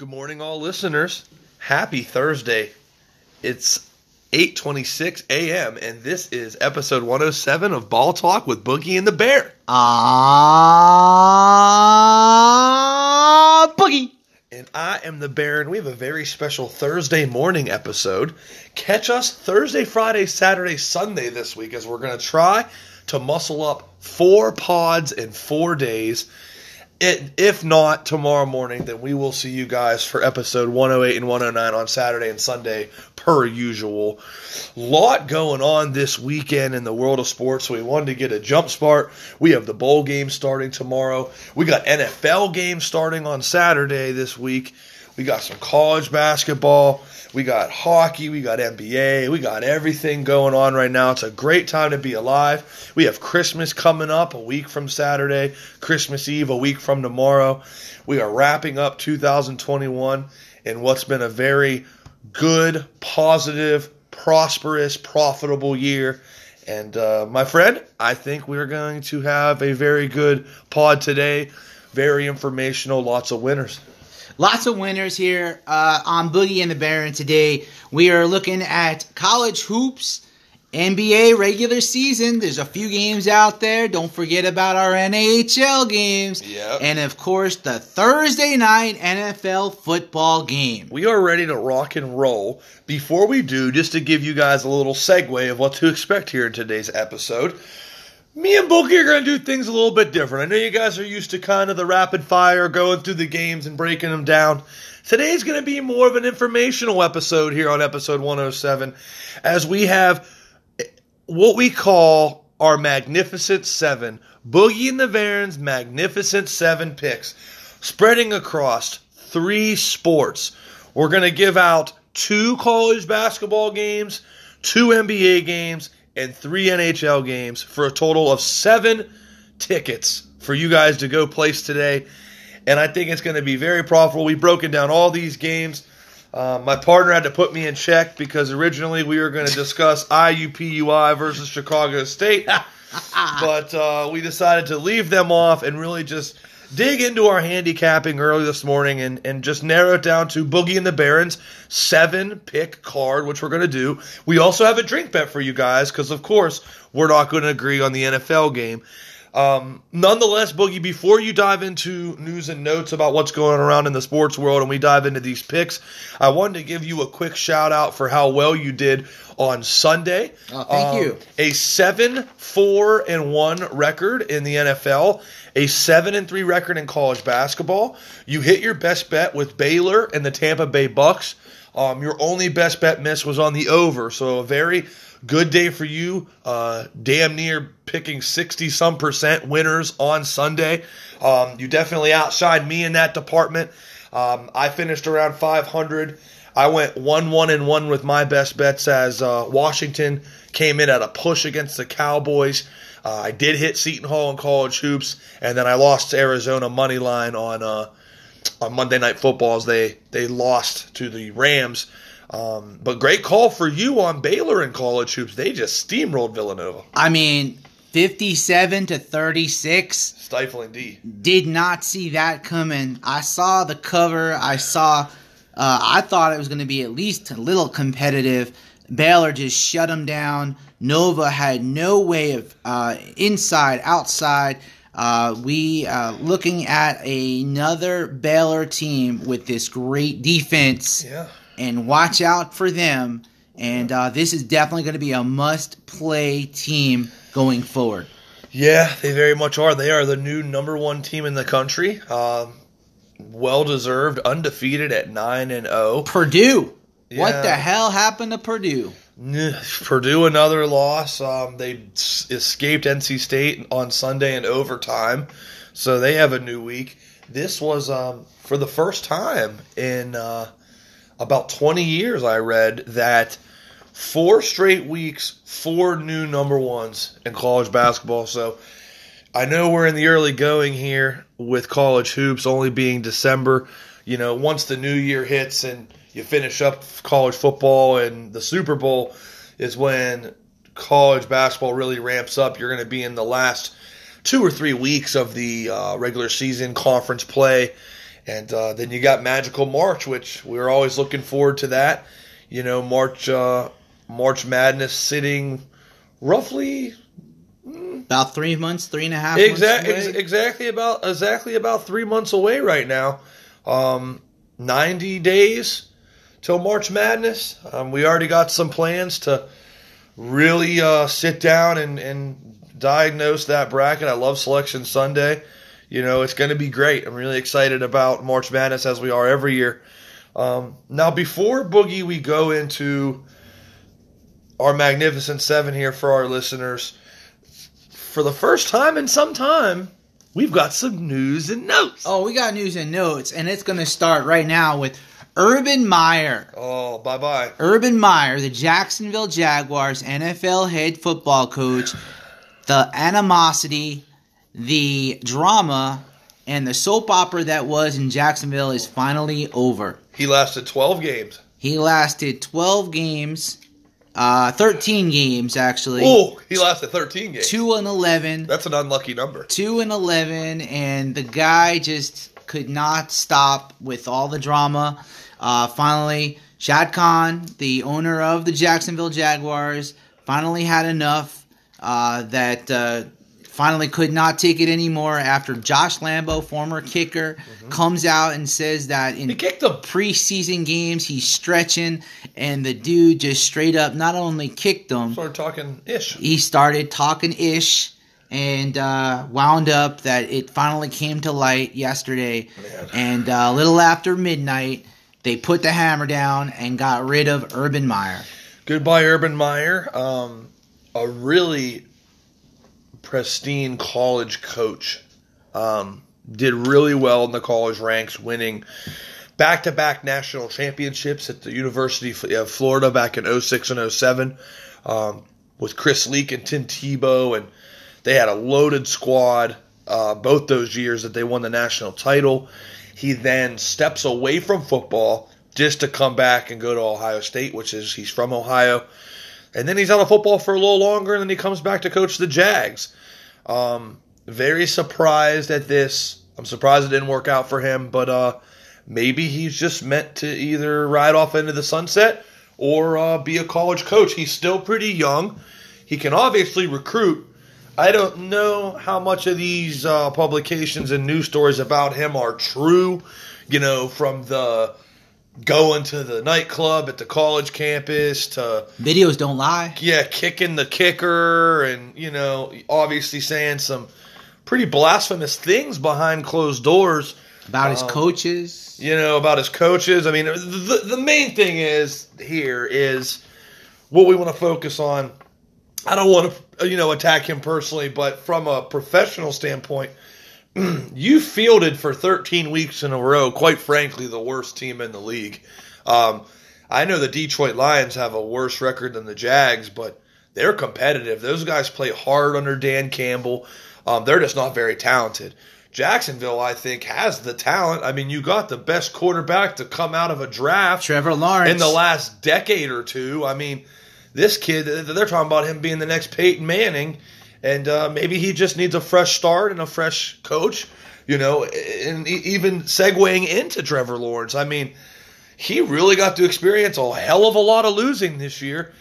Good morning, all listeners. Happy Thursday. It's 8:26 a.m. and this is episode 107 of Ball Talk with Boogie and the Bear. Ah, boogie. And I am the Bear, and we have a very special Thursday morning episode. Catch us Thursday, Friday, Saturday, Sunday this week as we're going to try to muscle up four pods in four days. It, if not tomorrow morning, then we will see you guys for episode 108 and 109 on Saturday and Sunday, per usual. Lot going on this weekend in the world of sports, so we wanted to get a jump start. We have the bowl game starting tomorrow. We got NFL games starting on Saturday this week. We got some college basketball. We got hockey. We got NBA. We got everything going on right now. It's a great time to be alive. We have Christmas coming up a week from Saturday, Christmas Eve a week from tomorrow. We are wrapping up 2021 in what's been a very good, positive, prosperous, profitable year. And uh, my friend, I think we're going to have a very good pod today. Very informational, lots of winners. Lots of winners here uh, on Boogie and the Baron today. We are looking at college hoops, NBA regular season. There's a few games out there. Don't forget about our NHL games. Yep. And of course, the Thursday night NFL football game. We are ready to rock and roll. Before we do, just to give you guys a little segue of what to expect here in today's episode, me and Boogie are going to do things a little bit different. I know you guys are used to kind of the rapid fire, going through the games and breaking them down. Today's going to be more of an informational episode here on episode 107, as we have eh, what we call our Magnificent Seven. Boogie and the Barons Magnificent Seven picks, spreading across three sports. We're going to give out two college basketball games, two NBA games, and three NHL games for a total of seven tickets for you guys to go place today. And I think it's going to be very profitable. We've broken down all these games. Uh, my partner had to put me in check because originally we were going to discuss IUPUI versus Chicago State, but uh, we decided to leave them off and really just dig into our handicapping early this morning and, and just narrow it down to Boogie and the Barons seven pick card, which we're going to do. We also have a drink bet for you guys because, of course, we're not going to agree on the NFL game. Um, nonetheless, Boogie, before you dive into news and notes about what's going around in the sports world and we dive into these picks, I wanted to give you a quick shout out for how well you did on Sunday. Oh, thank you. A 7 4 and 1 record in the NFL, a 7 and 3 record in college basketball. You hit your best bet with Baylor and the Tampa Bay Bucks. Um, your only best bet miss was on the over, so a very good day for you. Uh, damn near picking 60 some percent winners on Sunday. Um, you definitely outshined me in that department. Um, I finished around 500. I went 1 1 and 1 with my best bets as uh, Washington came in at a push against the Cowboys. Uh, I did hit Seton Hall in college hoops, and then I lost to Arizona money line on uh, on Monday Night Football as they they lost to the Rams. Um, but great call for you on Baylor in college hoops. They just steamrolled Villanova. I mean, 57 to 36. Stifling D. Did not see that coming. I saw the cover. I saw. Uh, I thought it was going to be at least a little competitive. Baylor just shut them down. Nova had no way of uh, inside, outside. Uh, we uh, looking at another Baylor team with this great defense, Yeah. And watch out for them. And uh, this is definitely going to be a must-play team going forward. Yeah, they very much are. They are the new number one team in the country. Um, well deserved, undefeated at nine and oh. zero. Purdue. What the hell happened to Purdue? Purdue another loss. Um, they escaped NC State on Sunday in overtime, so they have a new week. This was um, for the first time in uh, about 20 years. I read that four straight weeks, four new number ones in college basketball. So I know we're in the early going here with college hoops only being December. You know, once the new year hits and you finish up college football and the Super Bowl is when college basketball really ramps up. You're going to be in the last two or three weeks of the uh, regular season conference play. And uh, then you got Magical March, which we are always looking forward to that. You know, March uh, March Madness sitting roughly About three months, three and a half exactly away. exactly about exactly about three months away right now. Um, Ninety days till March Madness. Um, we already got some plans to really uh, sit down and, and diagnose that bracket. I love Selection Sunday. You know, it's going to be great. I'm really excited about March Madness as we are every year. Um, now, before Boogie, we go into our Magnificent Seven here for our listeners. For the first time in some time, we've got some news and notes. Oh, we got news and notes, and it's going to start right now with Urban Meyer. Oh, bye bye. Urban Meyer, the Jacksonville Jaguars NFL head football coach, the animosity, the drama, and the soap opera that was in Jacksonville is finally over. He lasted 12 games. He lasted 12 games, uh, 13 games actually. Oh, he lasted 13 games. 2 and 11. That's an unlucky number. 2 and 11 and the guy just could not stop with all the drama. Uh, finally, Shad Khan, the owner of the Jacksonville Jaguars, finally had enough uh, that uh, finally could not take it anymore after Josh Lambo, former kicker, comes out and says that in He kicked him. preseason games he's stretching and the dude just straight up not only kicked him Started talking ish. he started talking ish and uh, wound up that it finally came to light yesterday. Man. And uh, a little after midnight, they put the hammer down and got rid of Urban Meyer. Goodbye, Urban Meyer. Um, a really pristine college coach. Um, did really well in the college ranks, winning back to back national championships at the University of Florida back in 06 and 07 um, with Chris Leak and Tim Tebow. And they had a loaded squad uh, both those years that they won the national title. He then steps away from football just to come back and go to Ohio State, which is he's from Ohio. And then he's out of football for a little longer, and then he comes back to coach the Jags. Um, very surprised at this. I'm surprised it didn't work out for him, but uh, maybe he's just meant to either ride off into the sunset or uh, be a college coach. He's still pretty young. He can obviously recruit. I don't know how much of these uh, publications and news stories about him are true. You know, from the going to the nightclub at the college campus to Videos don't lie. yeah, kicking the kicker and, you know, obviously saying some pretty blasphemous things behind closed doors, About his Um, coaches. you know, about his coaches. I mean, the, the main thing is here is what we want to focus on. I don't want to, you know, attack him personally, but from a professional standpoint, you fielded for 13 weeks in a row, quite frankly, the worst team in the league. Um, I know the Detroit Lions have a worse record than the Jags, but they're competitive. Those guys play hard under Dan Campbell. Um, they're just not very talented. Jacksonville, I think, has the talent. I mean, you got the best quarterback to come out of a draft Trevor Lawrence. in the last decade or two. I mean, this kid, they're talking about him being the next Peyton Manning, and uh, maybe he just needs a fresh start and a fresh coach, you know, and even segueing into Trevor Lawrence. I mean, he really got to experience a hell of a lot of losing this year.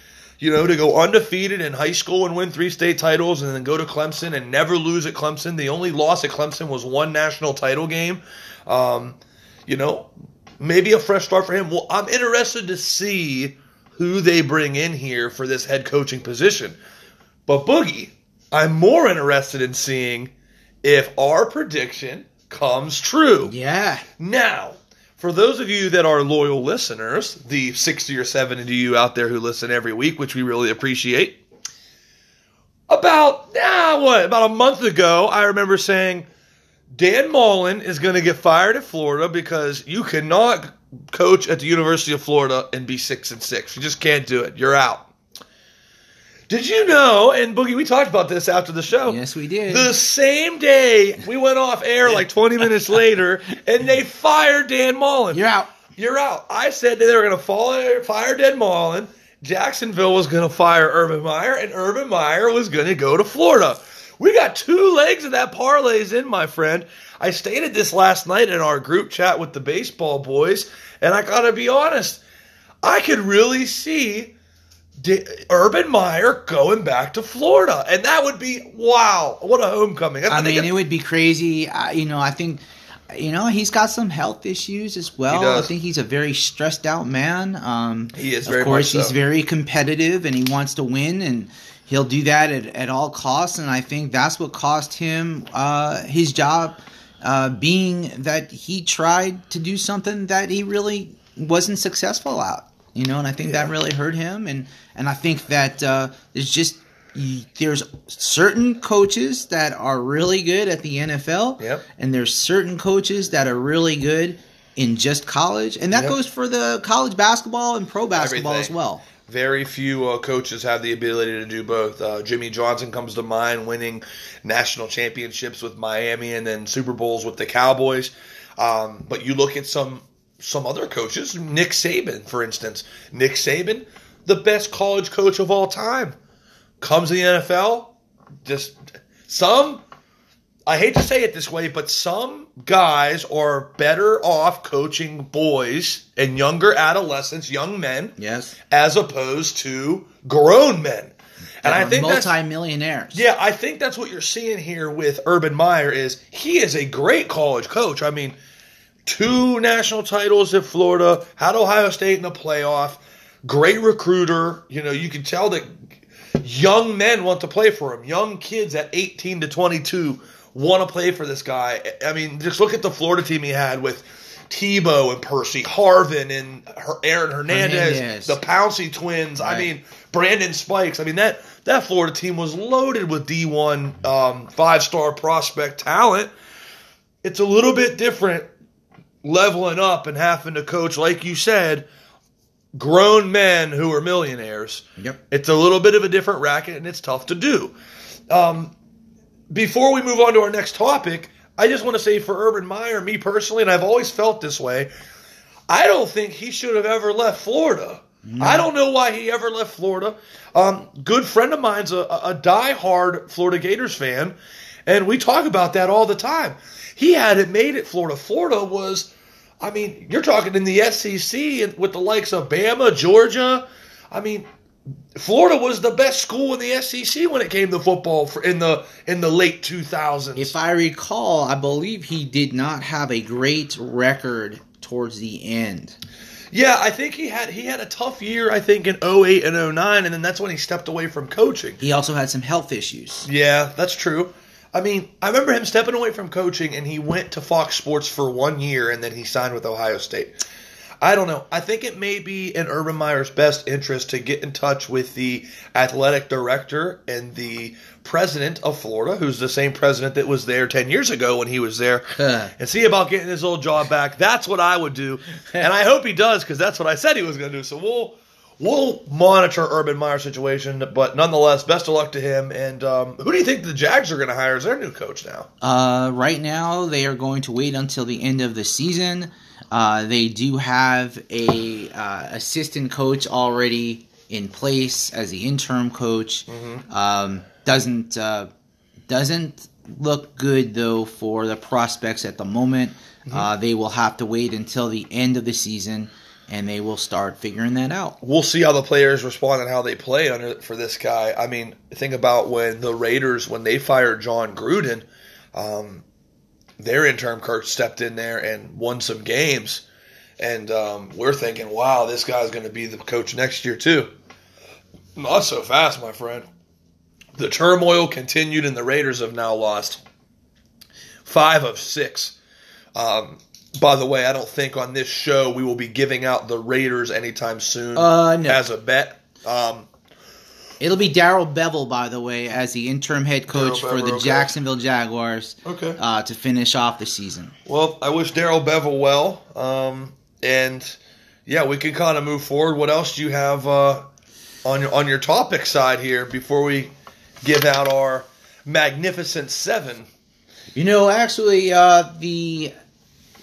You know, to go undefeated in high school and win three state titles and then go to Clemson and never lose at Clemson. The only loss at Clemson was one national title game. Um, you know, maybe a fresh start for him. Well, I'm interested to see who they bring in here for this head coaching position. But Boogie, I'm more interested in seeing if our prediction comes true. yeah. Now, for those of you that are loyal listeners, the 60 or 70 of you out there who listen every week, which we really appreciate, about, ah, what, about a month ago, I remember saying, Dan Mullen is going to get fired at Florida because you cannot coach at the University of Florida and be six and six. You just can't do it. You're out. Did you know? And Boogie, we talked about this after the show. Yes, we did. The same day we went off air, like 20 minutes later, and they fired Dan Mullen. You're out. You're out. I said that they were going to fire, Dan Mullen. Jacksonville was going to fire Urban Meyer, and Urban Meyer was going to go to Florida. We got two legs of that parlays in, my friend. I stated this last night in our group chat with the baseball boys, and I gotta be honest, I could really see Urban Meyer going back to Florida, and that would be wow! What a homecoming! I think mean, it- would be crazy. I, you know, I think, you know, he's got some health issues as well. I think he's a very stressed out man. Um, He is of very course, he's so. very competitive and he wants to win, and he'll do that at, at all costs. And I think that's what cost him uh, his job, uh, being that he tried to do something that he really wasn't successful at. You know, and I think that really hurt him. And and I think that uh, there's just there's certain coaches that are really good at the NFL, Yep. and there's certain coaches that are really good in just college, and that Yep. goes for the college basketball and pro basketball Everything. as well. Very few uh, coaches have the ability to do both. Uh, Jimmy Johnson comes to mind, winning national championships with Miami and then Super Bowls with the Cowboys. Um, but you look at some some other coaches, Nick Saban, for instance. Nick Saban, the best college coach of all time, comes to the NFL. Just some. I hate to say it this way, but some guys are better off coaching boys and younger adolescents, young men, Yes, as opposed to grown men. And I think that's multi-millionaires. yeah, I think that's what you're seeing here with Urban Meyer is he is a great college coach. I mean, two national titles at Florida, had Ohio State in the playoff, great recruiter. You know, you can tell that young men want to play for him. Young kids at 18 to 22 want to play for this guy. I mean, just look at the Florida team he had with Tebow and Percy Harvin and Her- Aaron Hernandez, Hernandez. the Pouncey twins. I mean, Brandon Spikes. I mean that that Florida team was loaded with D1 um, five star prospect talent. It's a little bit different leveling up and having to coach, like you said, grown men who are millionaires. Yep. It's a little bit of a different racket, and it's tough to do. Um, before we move on to our next topic, I just want to say for Urban Meyer, me personally, and I've always felt this way, I don't think he should have ever left Florida. I don't know why he ever left Florida. Um, good friend of mine's a, a diehard Florida Gators fan, and we talk about that all the time. He hadn't made it Florida. Florida was, I mean, you're talking in the SEC with the likes of Bama, Georgia. I mean, Florida was the best school in the SEC when it came to football for, in the in the late 2000s. If I recall, I believe he did not have a great record towards the end. Yeah, I think he had he had a tough year. I think in 08 and 09, and then that's when he stepped away from coaching. He also had some health issues. Yeah, that's true. I mean, I remember him stepping away from coaching, and he went to Fox Sports for one year, and then he signed with Ohio State. I don't know. I think it may be in Urban Meyer's best interest to get in touch with the athletic director and the president of Florida, who's the same president that was there 10 years ago when he was there, and see about getting his old job back. That's what I would do. And I hope he does because that's what I said he was going to do. So we'll. We'll monitor Urban Meyer's situation, but nonetheless, best of luck to him. And um, who do you think the Jags are going to hire as their new coach now? Uh, right now, they are going to wait until the end of the season. Uh, they do have a uh, assistant coach already in place as the interim coach. Um, doesn't uh, doesn't look good though for the prospects at the moment. Uh, they will have to wait until the end of the season, and they will start figuring that out. we'll see how the players respond and how they play under for this guy. I mean, think about when the Raiders when they fired Jon Gruden, um, their interim coach stepped in there and won some games, and um, we're thinking, wow, this guy's going to be the coach next year too. Not so fast, my friend. The turmoil continued, and the Raiders have now lost five of six. Um, by the way, I don't think on this show we will be giving out the Raiders anytime soon Uh, no. as a bet. Um, It'll be Darrell Bevell, by the way, as the interim head coach Darrell for the okay. Jacksonville Jaguars okay. uh, to finish off the season. Well, I wish Darrell Bevell well. Um, and yeah, we can kind of move forward. What else do you have uh, on your on your topic side here before we give out our magnificent seven? You know, actually, uh, the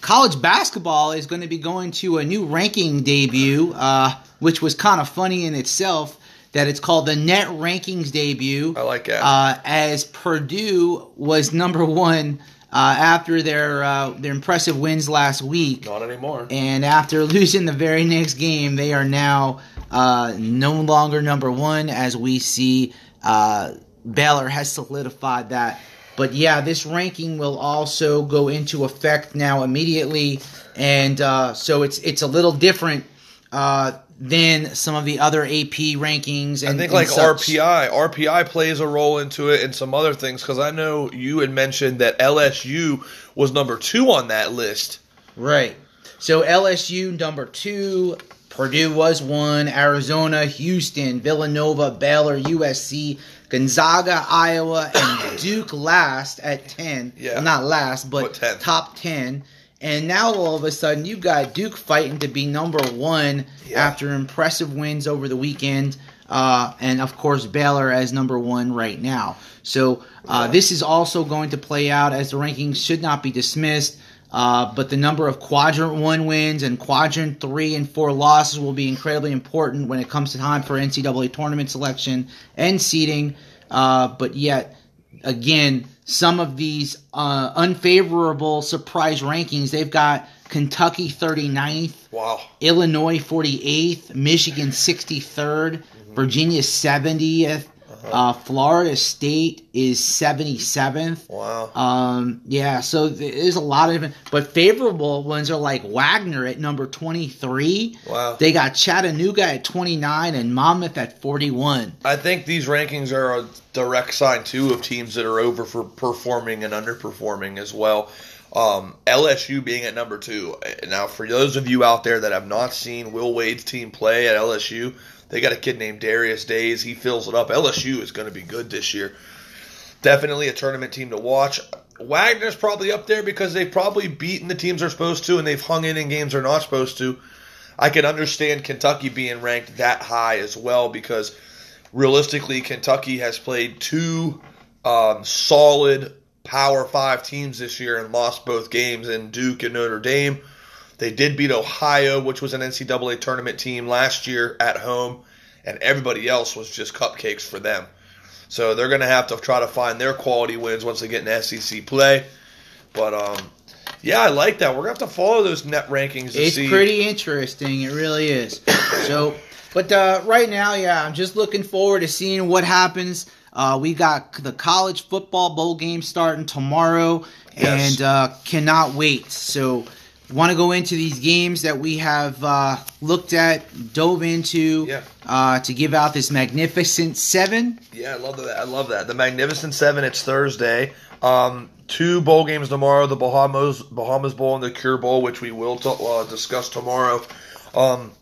college basketball is going to be going to a new ranking debut, uh, which was kind of funny in itself. that it's called the Net Rankings debut. I like that. Uh, as Purdue was number one uh, after their uh, their impressive wins last week, Not anymore. and after losing the very next game, they are now uh, no longer number one. As we see, uh, Baylor has solidified that. But yeah, this ranking will also go into effect now immediately, and uh, so it's it's a little different uh, than some of the other AP rankings. And I think like such. RPI, RPI plays a role into it, and some other things. Because I know you had mentioned that LSU was number two on that list. Right. So LSU number two, Purdue was one, Arizona, Houston, Villanova, Baylor, USC, Gonzaga, Iowa, and Duke last at ten. Yeah. Well, not last, but But 10. top ten. And now all of a sudden you've got Duke fighting to be number one Yeah. after impressive wins over the weekend. Uh, and of course Baylor as number one right now. So uh, Yeah. this is also going to play out as the rankings should not be dismissed. Uh, but the number of quadrant one wins and quadrant three and four losses will be incredibly important when it comes to time for NCAA tournament selection and seeding. Uh, but yet, again, some of these uh, unfavorable surprise rankings, they've got Kentucky 39th, Wow. Illinois 48th, Michigan 63rd, Virginia 70th, uh, Florida State is 77th. Wow. Um, yeah, so there's a lot of but favorable ones are like Wagner at number 23. Wow. They got Chattanooga at 29 and Monmouth at 41. I think these rankings are a direct sign too of teams that are over for performing and underperforming as well. Um, LSU being at number two. Now, for those of you out there that have not seen Will Wade's team play at LSU, they got a kid named Darius Days. He fills it up. LSU is going to be good this year. Definitely a tournament team to watch. Wagner's probably up there because they've probably beaten the teams they're supposed to and they've hung in in games they're not supposed to. I can understand Kentucky being ranked that high as well because realistically, Kentucky has played two um, solid Power Five teams this year and lost both games in Duke and Notre Dame. They did beat Ohio, which was an NCAA tournament team last year at home, and everybody else was just cupcakes for them. So they're going to have to try to find their quality wins once they get in SEC play. But um, yeah, I like that. We're going to have to follow those net rankings to It's see. pretty interesting. It really is. So, but uh, right now, yeah, I'm just looking forward to seeing what happens. Uh, we got the college football bowl game starting tomorrow, Yes. and uh, cannot wait. So, want to go into these games that we have uh, looked at, dove into, Yeah. uh, to give out this magnificent seven. Yeah, I love that. I love that. The Magnificent Seven. It's Thursday. Um, two bowl games tomorrow: the Bahamas Bahamas Bowl and the Cure Bowl, which we will t- uh, discuss tomorrow. Um,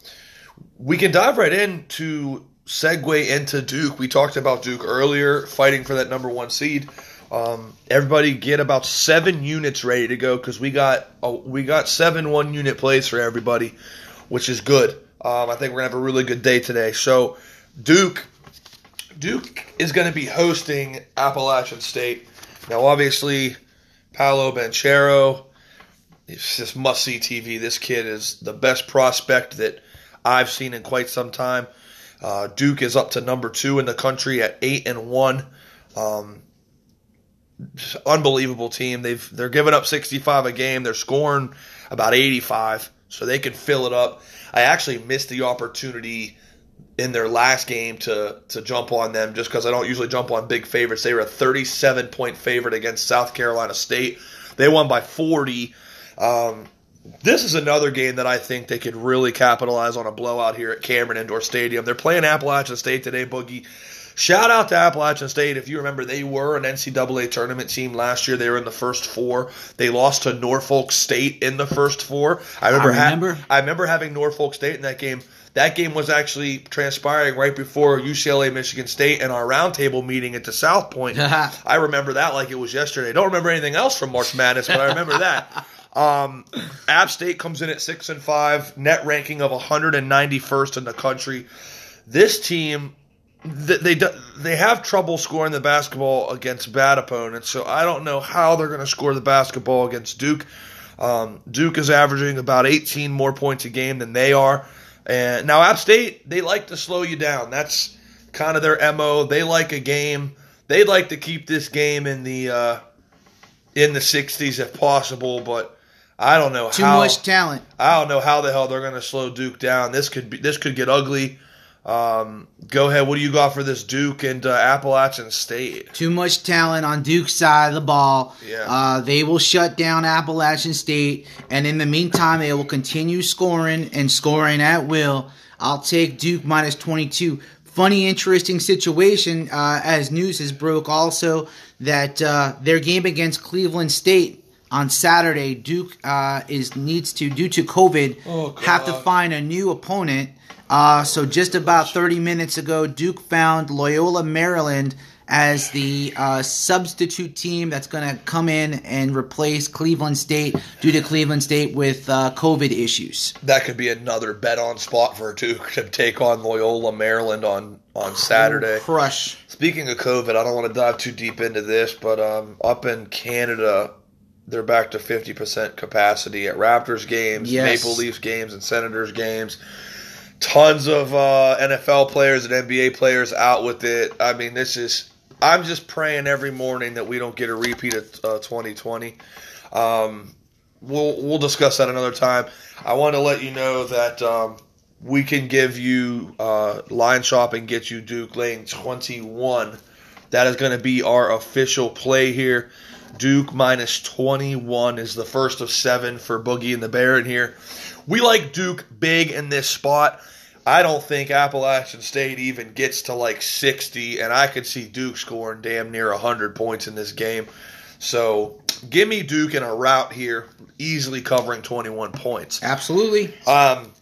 we can dive right in to segue into Duke. We talked about Duke earlier, fighting for that number one seed. Um, everybody get about seven units ready to go because we got uh, we got seven one unit plays for everybody, which is good. Um, I think we're gonna have a really good day today. So Duke Duke is going to be hosting Appalachian State. Now, obviously, Paolo Banchero, it's just must see TV. This kid is the best prospect that I've seen in quite some time. Uh, Duke is up to number two in the country at eight and one. Um, unbelievable team. They've they're giving up 65 a game. They're scoring about 85, so they can fill it up. I actually missed the opportunity in their last game to to jump on them just because I don't usually jump on big favorites. They were a 37 point favorite against South Carolina State. They won by 40. Um, this is another game that I think they could really capitalize on a blowout here at Cameron Indoor Stadium. They're playing Appalachian State today, Boogie. Shout out to Appalachian State. If you remember, they were an NCAA tournament team last year. They were in the first four. They lost to Norfolk State in the first four. I remember. I remember. I remember having Norfolk State in that game. That game was actually transpiring right before UCLA Michigan State and our roundtable meeting at the South Point. I remember that like it was yesterday. I don't remember anything else from March Madness, but I remember that. Um, App State comes in at six and five, net ranking of 191st in the country. This team, they do- they have trouble scoring the basketball against bad opponents. So I don't know how they're going to score the basketball against Duke. Um, Duke is averaging about 18 more points a game than they are. And now App State, they like to slow you down. That's kind of their mo. They like a game. They'd like to keep this game in the uh, in the 60s if possible, but I don't know Too how. much talent. I don't know how the hell they're going to slow Duke down. This could be this could get ugly. Um, go ahead. What do you got for this Duke and uh, Appalachian State? Too much talent on Duke's side of the ball. Yeah. Uh, they will shut down Appalachian State, and in the meantime, they will continue scoring and scoring at will. I'll take Duke minus 22. Funny, interesting situation uh, as news has broke also that uh, their game against Cleveland State on Saturday, Duke uh, is needs to due to COVID Oh, have to find a new opponent. Uh, so just about 30 minutes ago, Duke found Loyola, Maryland as the uh, substitute team that's going to come in and replace Cleveland State due to Cleveland State with uh, COVID issues. That could be another bet on spot for Duke to take on Loyola Maryland on on Saturday. Crush. Speaking of COVID, I don't want to dive too deep into this, but um, up in Canada, they're back to 50% capacity at Raptors games, Yes. Maple Leafs games, and Senators games. Tons of uh, NFL players and NBA players out with it. I mean, this is. I'm just praying every morning that we don't get a repeat of uh, 2020. Um, we'll we'll discuss that another time. I want to let you know that um, we can give you uh, line shopping, get you Duke Lane 21. That is going to be our official play here. Duke minus 21 is the first of seven for Boogie and the Baron here. We like Duke big in this spot. I don't think Appalachian State even gets to like 60, and I could see Duke scoring damn near 100 points in this game. So give me Duke in a rout here, easily covering 21 points. Absolutely. Um,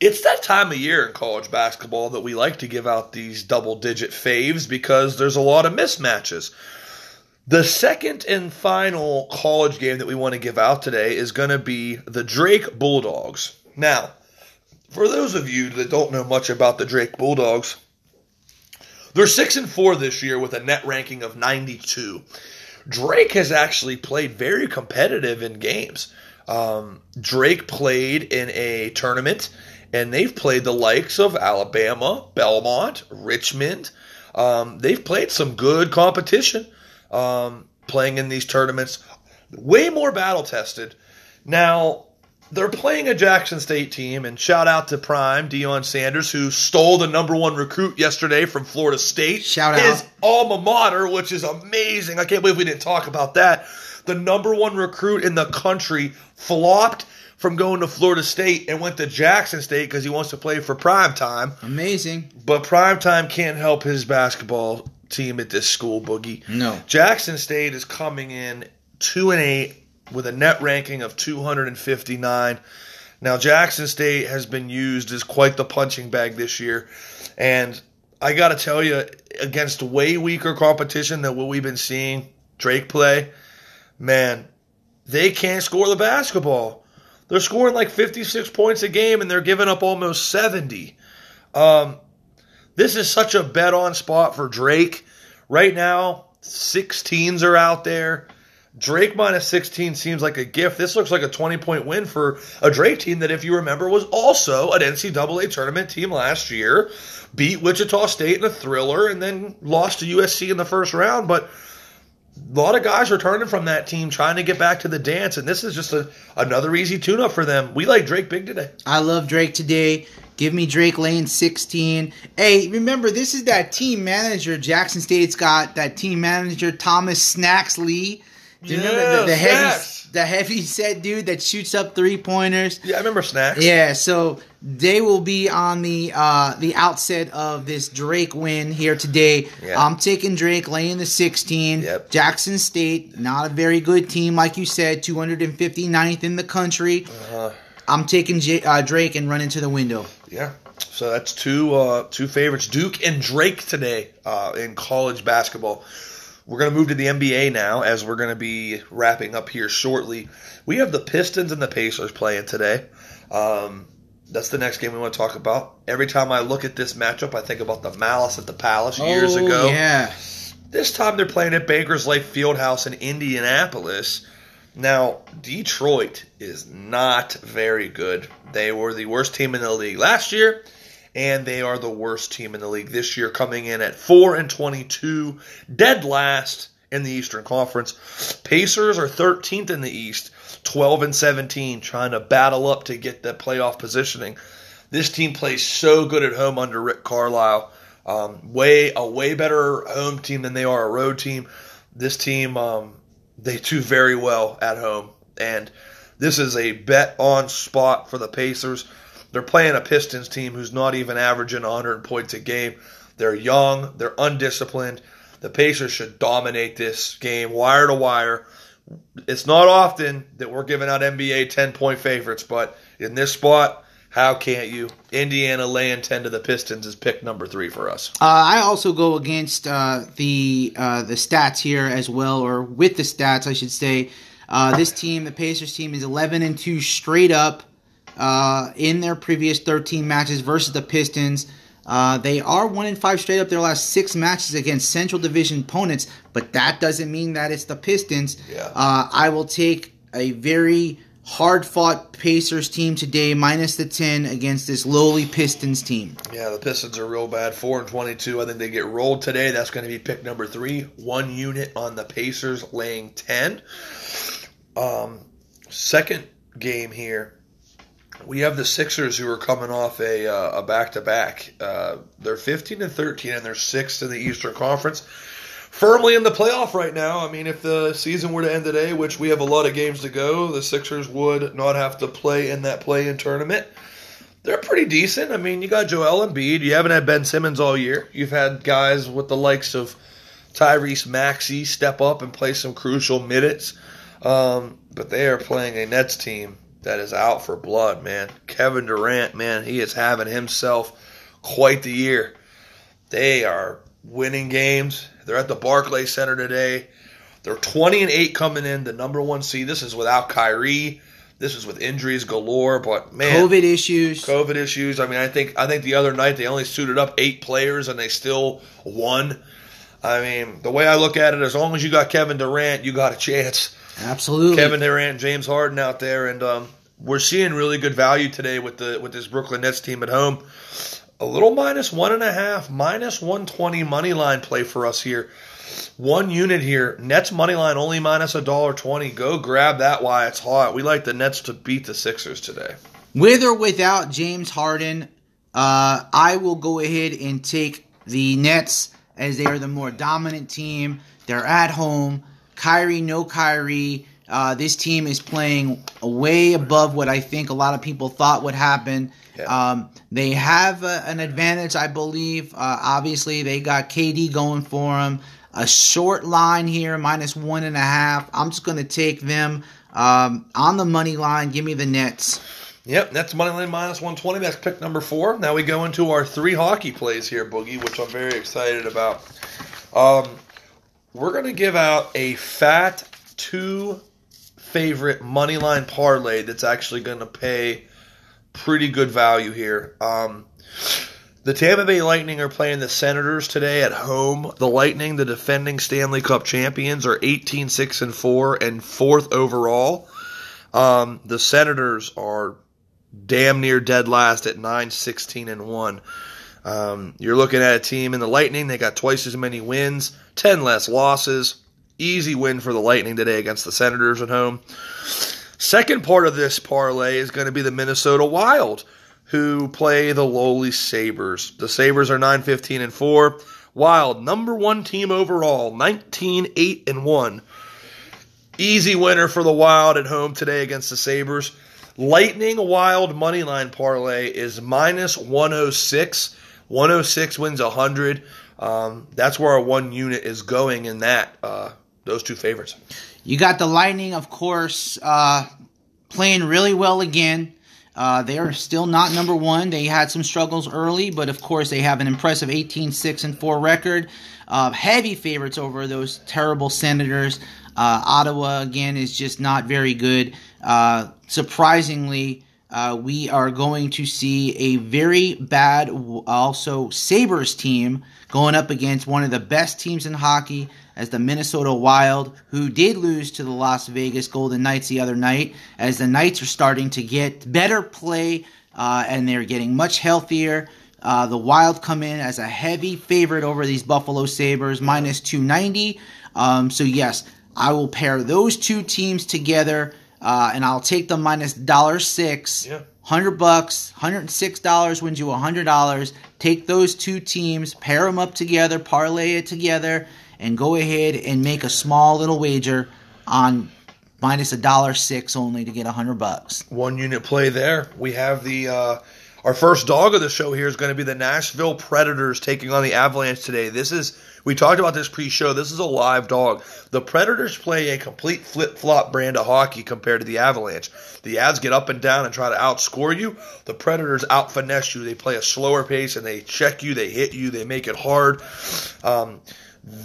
it's that time of year in college basketball that we like to give out these double digit faves because there's a lot of mismatches. The second and final college game that we want to give out today is going to be the Drake Bulldogs. Now, for those of you that don't know much about the Drake Bulldogs, they're 6 and 4 this year with a net ranking of 92. Drake has actually played very competitive in games. Um, Drake played in a tournament, and they've played the likes of Alabama, Belmont, Richmond. Um, they've played some good competition um, playing in these tournaments. Way more battle tested. Now, they're playing a Jackson State team, and shout out to Prime, Deion Sanders, who stole the number one recruit yesterday from Florida State. Shout out. His alma mater, which is amazing. I can't believe we didn't talk about that. The number one recruit in the country flopped from going to Florida State and went to Jackson State because he wants to play for Prime Time. Amazing. But Primetime can't help his basketball team at this school, Boogie. No. Jackson State is coming in 2 and 8 with a net ranking of 259. Now, Jackson State has been used as quite the punching bag this year. And I got to tell you, against way weaker competition than what we've been seeing Drake play, man, they can't score the basketball. They're scoring like 56 points a game and they're giving up almost 70. Um, this is such a bet on spot for Drake. Right now, 16s are out there. Drake minus 16 seems like a gift. This looks like a 20 point win for a Drake team that, if you remember, was also an NCAA tournament team last year. Beat Wichita State in a thriller and then lost to USC in the first round. But a lot of guys returning from that team trying to get back to the dance, and this is just a, another easy tune up for them. We like Drake big today. I love Drake today. Give me Drake Lane 16. Hey, remember, this is that team manager. Jackson State's got that team manager, Thomas Snacks Lee. Do you remember the, the heavy the heavy set dude that shoots up three pointers? Yeah, I remember Snacks. Yeah, so they will be on the uh, the outset of this Drake win here today. Yeah. I'm taking Drake laying the 16. Yep. Jackson State, not a very good team, like you said, 259th in the country. Uh, I'm taking J- uh, Drake and running to the window. Yeah. So that's two uh, two favorites, Duke and Drake today uh, in college basketball. We're going to move to the NBA now, as we're going to be wrapping up here shortly. We have the Pistons and the Pacers playing today. Um, that's the next game we want to talk about. Every time I look at this matchup, I think about the Malice at the Palace years Oh, ago. Yeah. This time they're playing at Bankers Life Fieldhouse in Indianapolis. Now, Detroit is not very good. They were the worst team in the league last year, and they are the worst team in the league this year, coming in at 4 and 22, dead last in the Eastern Conference. Pacers are 13th in the East, 12 and 17, trying to battle up to get the playoff positioning. This team plays so good at home under Rick Carlisle. Um, way a way better home team than they are a road team. This team um, they do very well at home, and this is a bet on spot for the Pacers. They're playing a Pistons team who's not even averaging 100 points a game. They're young, they're undisciplined. The Pacers should dominate this game wire to wire. It's not often that we're giving out NBA 10 point favorites, but in this spot, how can't you? Indiana laying 10 to the Pistons is pick number three for us. Uh, I also go against uh, the uh, the stats here as well, or with the stats, I should say. Uh, this team, the Pacers team, is 11 and 2 straight up uh, in their previous 13 matches versus the Pistons. Uh, they are one and five straight up their last six matches against Central Division opponents, but that doesn't mean that it's the Pistons. Yeah. I will take a very hard fought Pacers team today, minus the 10 against this lowly Pistons team. Yeah, the Pistons are real bad. 4 and 22. I think they get rolled today. That's going to be pick number three. One unit on the Pacers, laying 10. Um, second game here. We have the Sixers who are coming off a uh, a back to back. They're 15 and 13, and they're sixth in the Eastern Conference firmly in the playoff right now. I mean, if the season were to end today, which we have a lot of games to go, the Sixers would not have to play in that play in tournament. They're pretty decent. I mean, you got Joel Embiid. You haven't had Ben Simmons all year. You've had guys with the likes of Tyrese Maxey step up and play some crucial minutes. Um, but they are playing a Nets team that is out for blood, man. Kevin Durant, man, he is having himself quite the year. They are winning games. They're at the Barclays Center today. They're 20 and 8 coming in, the number one seed. This is without Kyrie. This is with injuries galore, but man, COVID issues. COVID issues. I mean, I think I think the other night they only suited up eight players and they still won. I mean, the way I look at it, as long as you got Kevin Durant, you got a chance. Absolutely, Kevin Durant, James Harden out there, and um, we're seeing really good value today with the with this Brooklyn Nets team at home a little minus one and a half, minus 120 money line play for us here. One unit here. Nets money line only minus a dollar twenty. Go grab that while it's hot. We like the Nets to beat the Sixers today. With or without James Harden, uh, I will go ahead and take the Nets as they are the more dominant team. They're at home. Kyrie, no Kyrie. Uh, this team is playing way above what I think a lot of people thought would happen. Yeah. Um, they have a, an advantage, I believe. Uh, obviously, they got KD going for them. A short line here, minus one and a half. I'm just going to take them um, on the money line. Give me the Nets. Yep, Nets money line minus 120. That's pick number four. Now we go into our three hockey plays here, Boogie, which I'm very excited about. Um, we're going to give out a fat two favorite money line parlay that's actually going to pay pretty good value here. Um, the Tampa Bay Lightning are playing the Senators today at home. The Lightning, the defending Stanley Cup champions, are 18 6 and 4 and fourth overall. Um, the Senators are damn near dead last at 9 16 and 1. Um, you're looking at a team in the Lightning, they got twice as many wins, 10 less losses. Easy win for the Lightning today against the Senators at home. Second part of this parlay is going to be the Minnesota Wild, who play the lowly Sabres. The Sabres are 9 15 and 4. Wild, number one team overall, 19 8 and 1. Easy winner for the Wild at home today against the Sabres. Lightning Wild money line parlay is minus 106. 106 wins 100. Um, that's where our one unit is going in that. Uh, those two favorites. You got the Lightning, of course, uh, playing really well again. Uh, they are still not number one. They had some struggles early, but of course they have an impressive 18-6 and 4 record. Uh, heavy favorites over those terrible Senators. Uh, Ottawa again is just not very good. Uh, surprisingly, uh, we are going to see a very bad also Sabres team going up against one of the best teams in hockey as the Minnesota Wild, who did lose to the Las Vegas Golden Knights the other night, as the Knights are starting to get better play uh, and they're getting much healthier. Uh, the Wild come in as a heavy favorite over these Buffalo Sabres, minus 290. Um, so, yes, I will pair those two teams together uh, and I'll take the minus dollar six. Yeah. Hundred bucks, hundred and six dollars wins you hundred dollars. Take those two teams, pair them up together, parlay it together, and go ahead and make a small little wager on minus a dollar six only to get a hundred bucks. One unit play there. We have the uh, our first dog of the show here is going to be the Nashville Predators taking on the Avalanche today. This is we talked about this pre-show. This is a live dog. The Predators play a complete flip-flop brand of hockey compared to the Avalanche. The Avs get up and down and try to outscore you. The Predators out finesse you. They play a slower pace and they check you. They hit you. They make it hard. Um,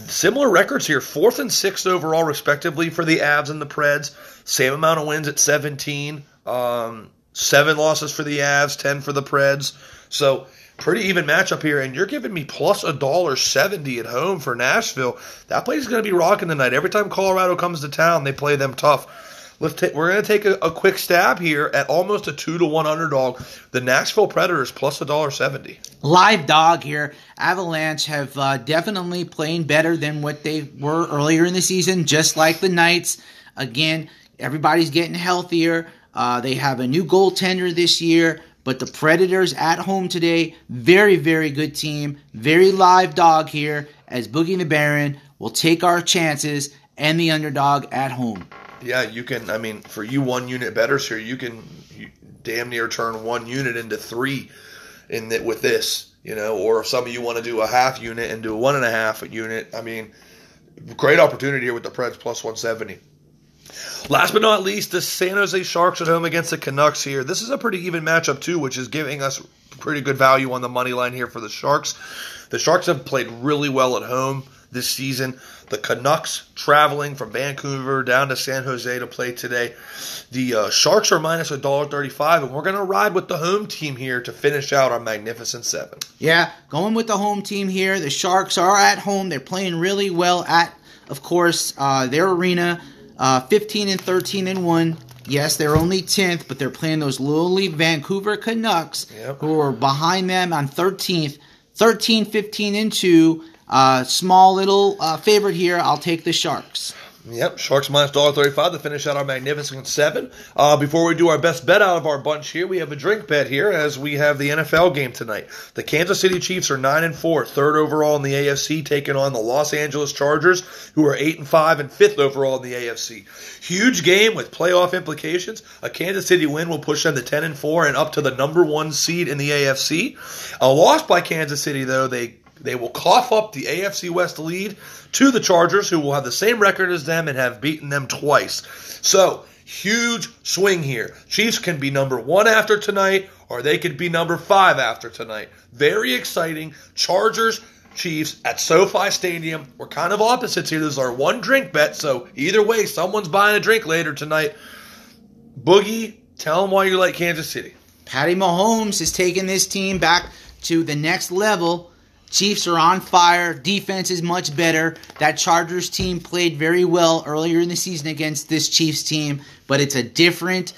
similar records here, fourth and sixth overall, respectively, for the Avs and the Preds. Same amount of wins at 17. Um, seven losses for the Avs, 10 for the Preds. So pretty even matchup here, and you're giving me plus a dollar seventy at home for Nashville. That place is going to be rocking tonight. Every time Colorado comes to town, they play them tough. Let's we're going to take a, a, quick stab here at almost a two to one underdog. The Nashville Predators plus a dollar seventy. Live dog here. Avalanche have uh, definitely playing better than what they were earlier in the season, just like the Knights. Again, everybody's getting healthier. Uh, they have a new goaltender this year. But the Predators at home today, very, very good team. Very live dog here as Boogie the Baron will take our chances and the underdog at home. Yeah, you can. I mean, for you one unit betters here, you can damn near turn one unit into three in the, with this, you know. Or if some of you want to do a half unit and do a one and a half unit, I mean, great opportunity here with the Preds plus 170. Last but not least, the San Jose Sharks at home against the Canucks here. This is a pretty even matchup, too, which is giving us pretty good value on the money line here for the Sharks. The Sharks have played really well at home this season. The Canucks traveling from Vancouver down to San Jose to play today. The uh, Sharks are minus $1.35, and we're going to ride with the home team here to finish out our magnificent seven. Yeah, going with the home team here. The Sharks are at home. They're playing really well at, of course, uh, their arena. Uh, 15 and 13 and 1. Yes, they're only 10th, but they're playing those lowly Vancouver Canucks yep. who are behind them on 13th. 13, 15 and 2. Uh, small little uh, favorite here. I'll take the Sharks. Yep, Sharks minus $1.35 to finish out our magnificent seven. Uh, before we do our best bet out of our bunch here, we have a drink bet here as we have the NFL game tonight. The Kansas City Chiefs are 9 and 4, third overall in the AFC, taking on the Los Angeles Chargers, who are 8 and 5 and fifth overall in the AFC. Huge game with playoff implications. A Kansas City win will push them to 10 and 4 and up to the number one seed in the AFC. A loss by Kansas City, though, they they will cough up the AFC West lead to the Chargers, who will have the same record as them and have beaten them twice. So, huge swing here. Chiefs can be number one after tonight, or they could be number five after tonight. Very exciting. Chargers, Chiefs at SoFi Stadium. We're kind of opposites here. This is our one drink bet, so either way, someone's buying a drink later tonight. Boogie, tell them why you like Kansas City. Patty Mahomes has taken this team back to the next level Chiefs are on fire. Defense is much better. That Chargers team played very well earlier in the season against this Chiefs team, but it's a different,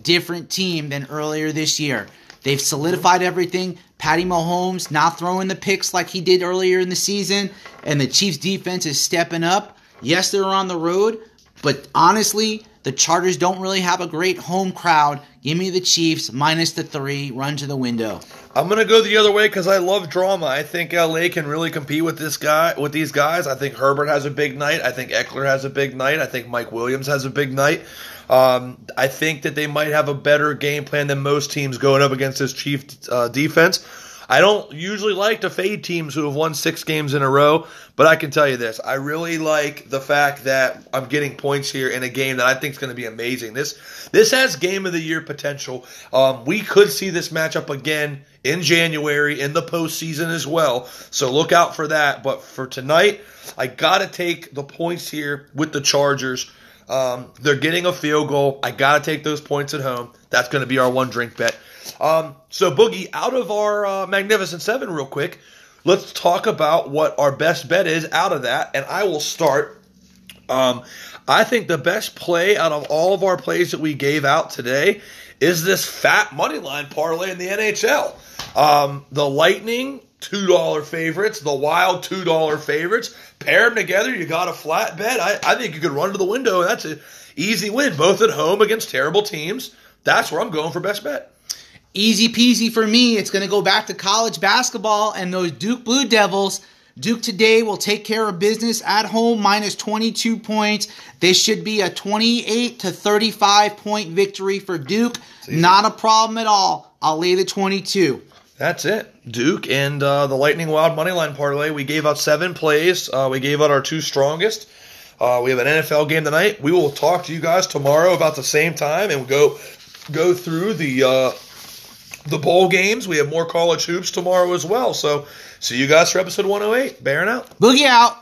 different team than earlier this year. They've solidified everything. Patty Mahomes not throwing the picks like he did earlier in the season, and the Chiefs defense is stepping up. Yes, they're on the road, but honestly, the Chargers don't really have a great home crowd. Give me the Chiefs minus the three. Run to the window. I'm gonna go the other way because I love drama. I think LA can really compete with this guy, with these guys. I think Herbert has a big night. I think Ekeler has a big night. I think Mike Williams has a big night. Um, I think that they might have a better game plan than most teams going up against this Chief uh, defense. I don't usually like to fade teams who have won six games in a row, but I can tell you this: I really like the fact that I'm getting points here in a game that I think is going to be amazing. This this has game of the year potential. Um, we could see this matchup again in January in the postseason as well. So look out for that. But for tonight, I got to take the points here with the Chargers. Um, they're getting a field goal. I got to take those points at home. That's going to be our one drink bet. Um, so, Boogie, out of our uh, Magnificent Seven, real quick, let's talk about what our best bet is out of that. And I will start. Um, I think the best play out of all of our plays that we gave out today is this fat money line parlay in the NHL. Um, the Lightning, $2 favorites. The Wild, $2 favorites. Pair them together, you got a flat bet. I, I think you could run to the window, that's an easy win, both at home against terrible teams. That's where I'm going for best bet. Easy peasy for me. It's going to go back to college basketball and those Duke Blue Devils. Duke today will take care of business at home, minus 22 points. This should be a 28 to 35 point victory for Duke. Not a problem at all. I'll lay the 22. That's it. Duke and uh, the Lightning Wild Moneyline Parlay. We gave out seven plays. Uh, we gave out our two strongest. Uh, we have an NFL game tonight. We will talk to you guys tomorrow about the same time and go go through the uh, the bowl games. We have more college hoops tomorrow as well. So see you guys for episode 108. Baron out. Boogie out.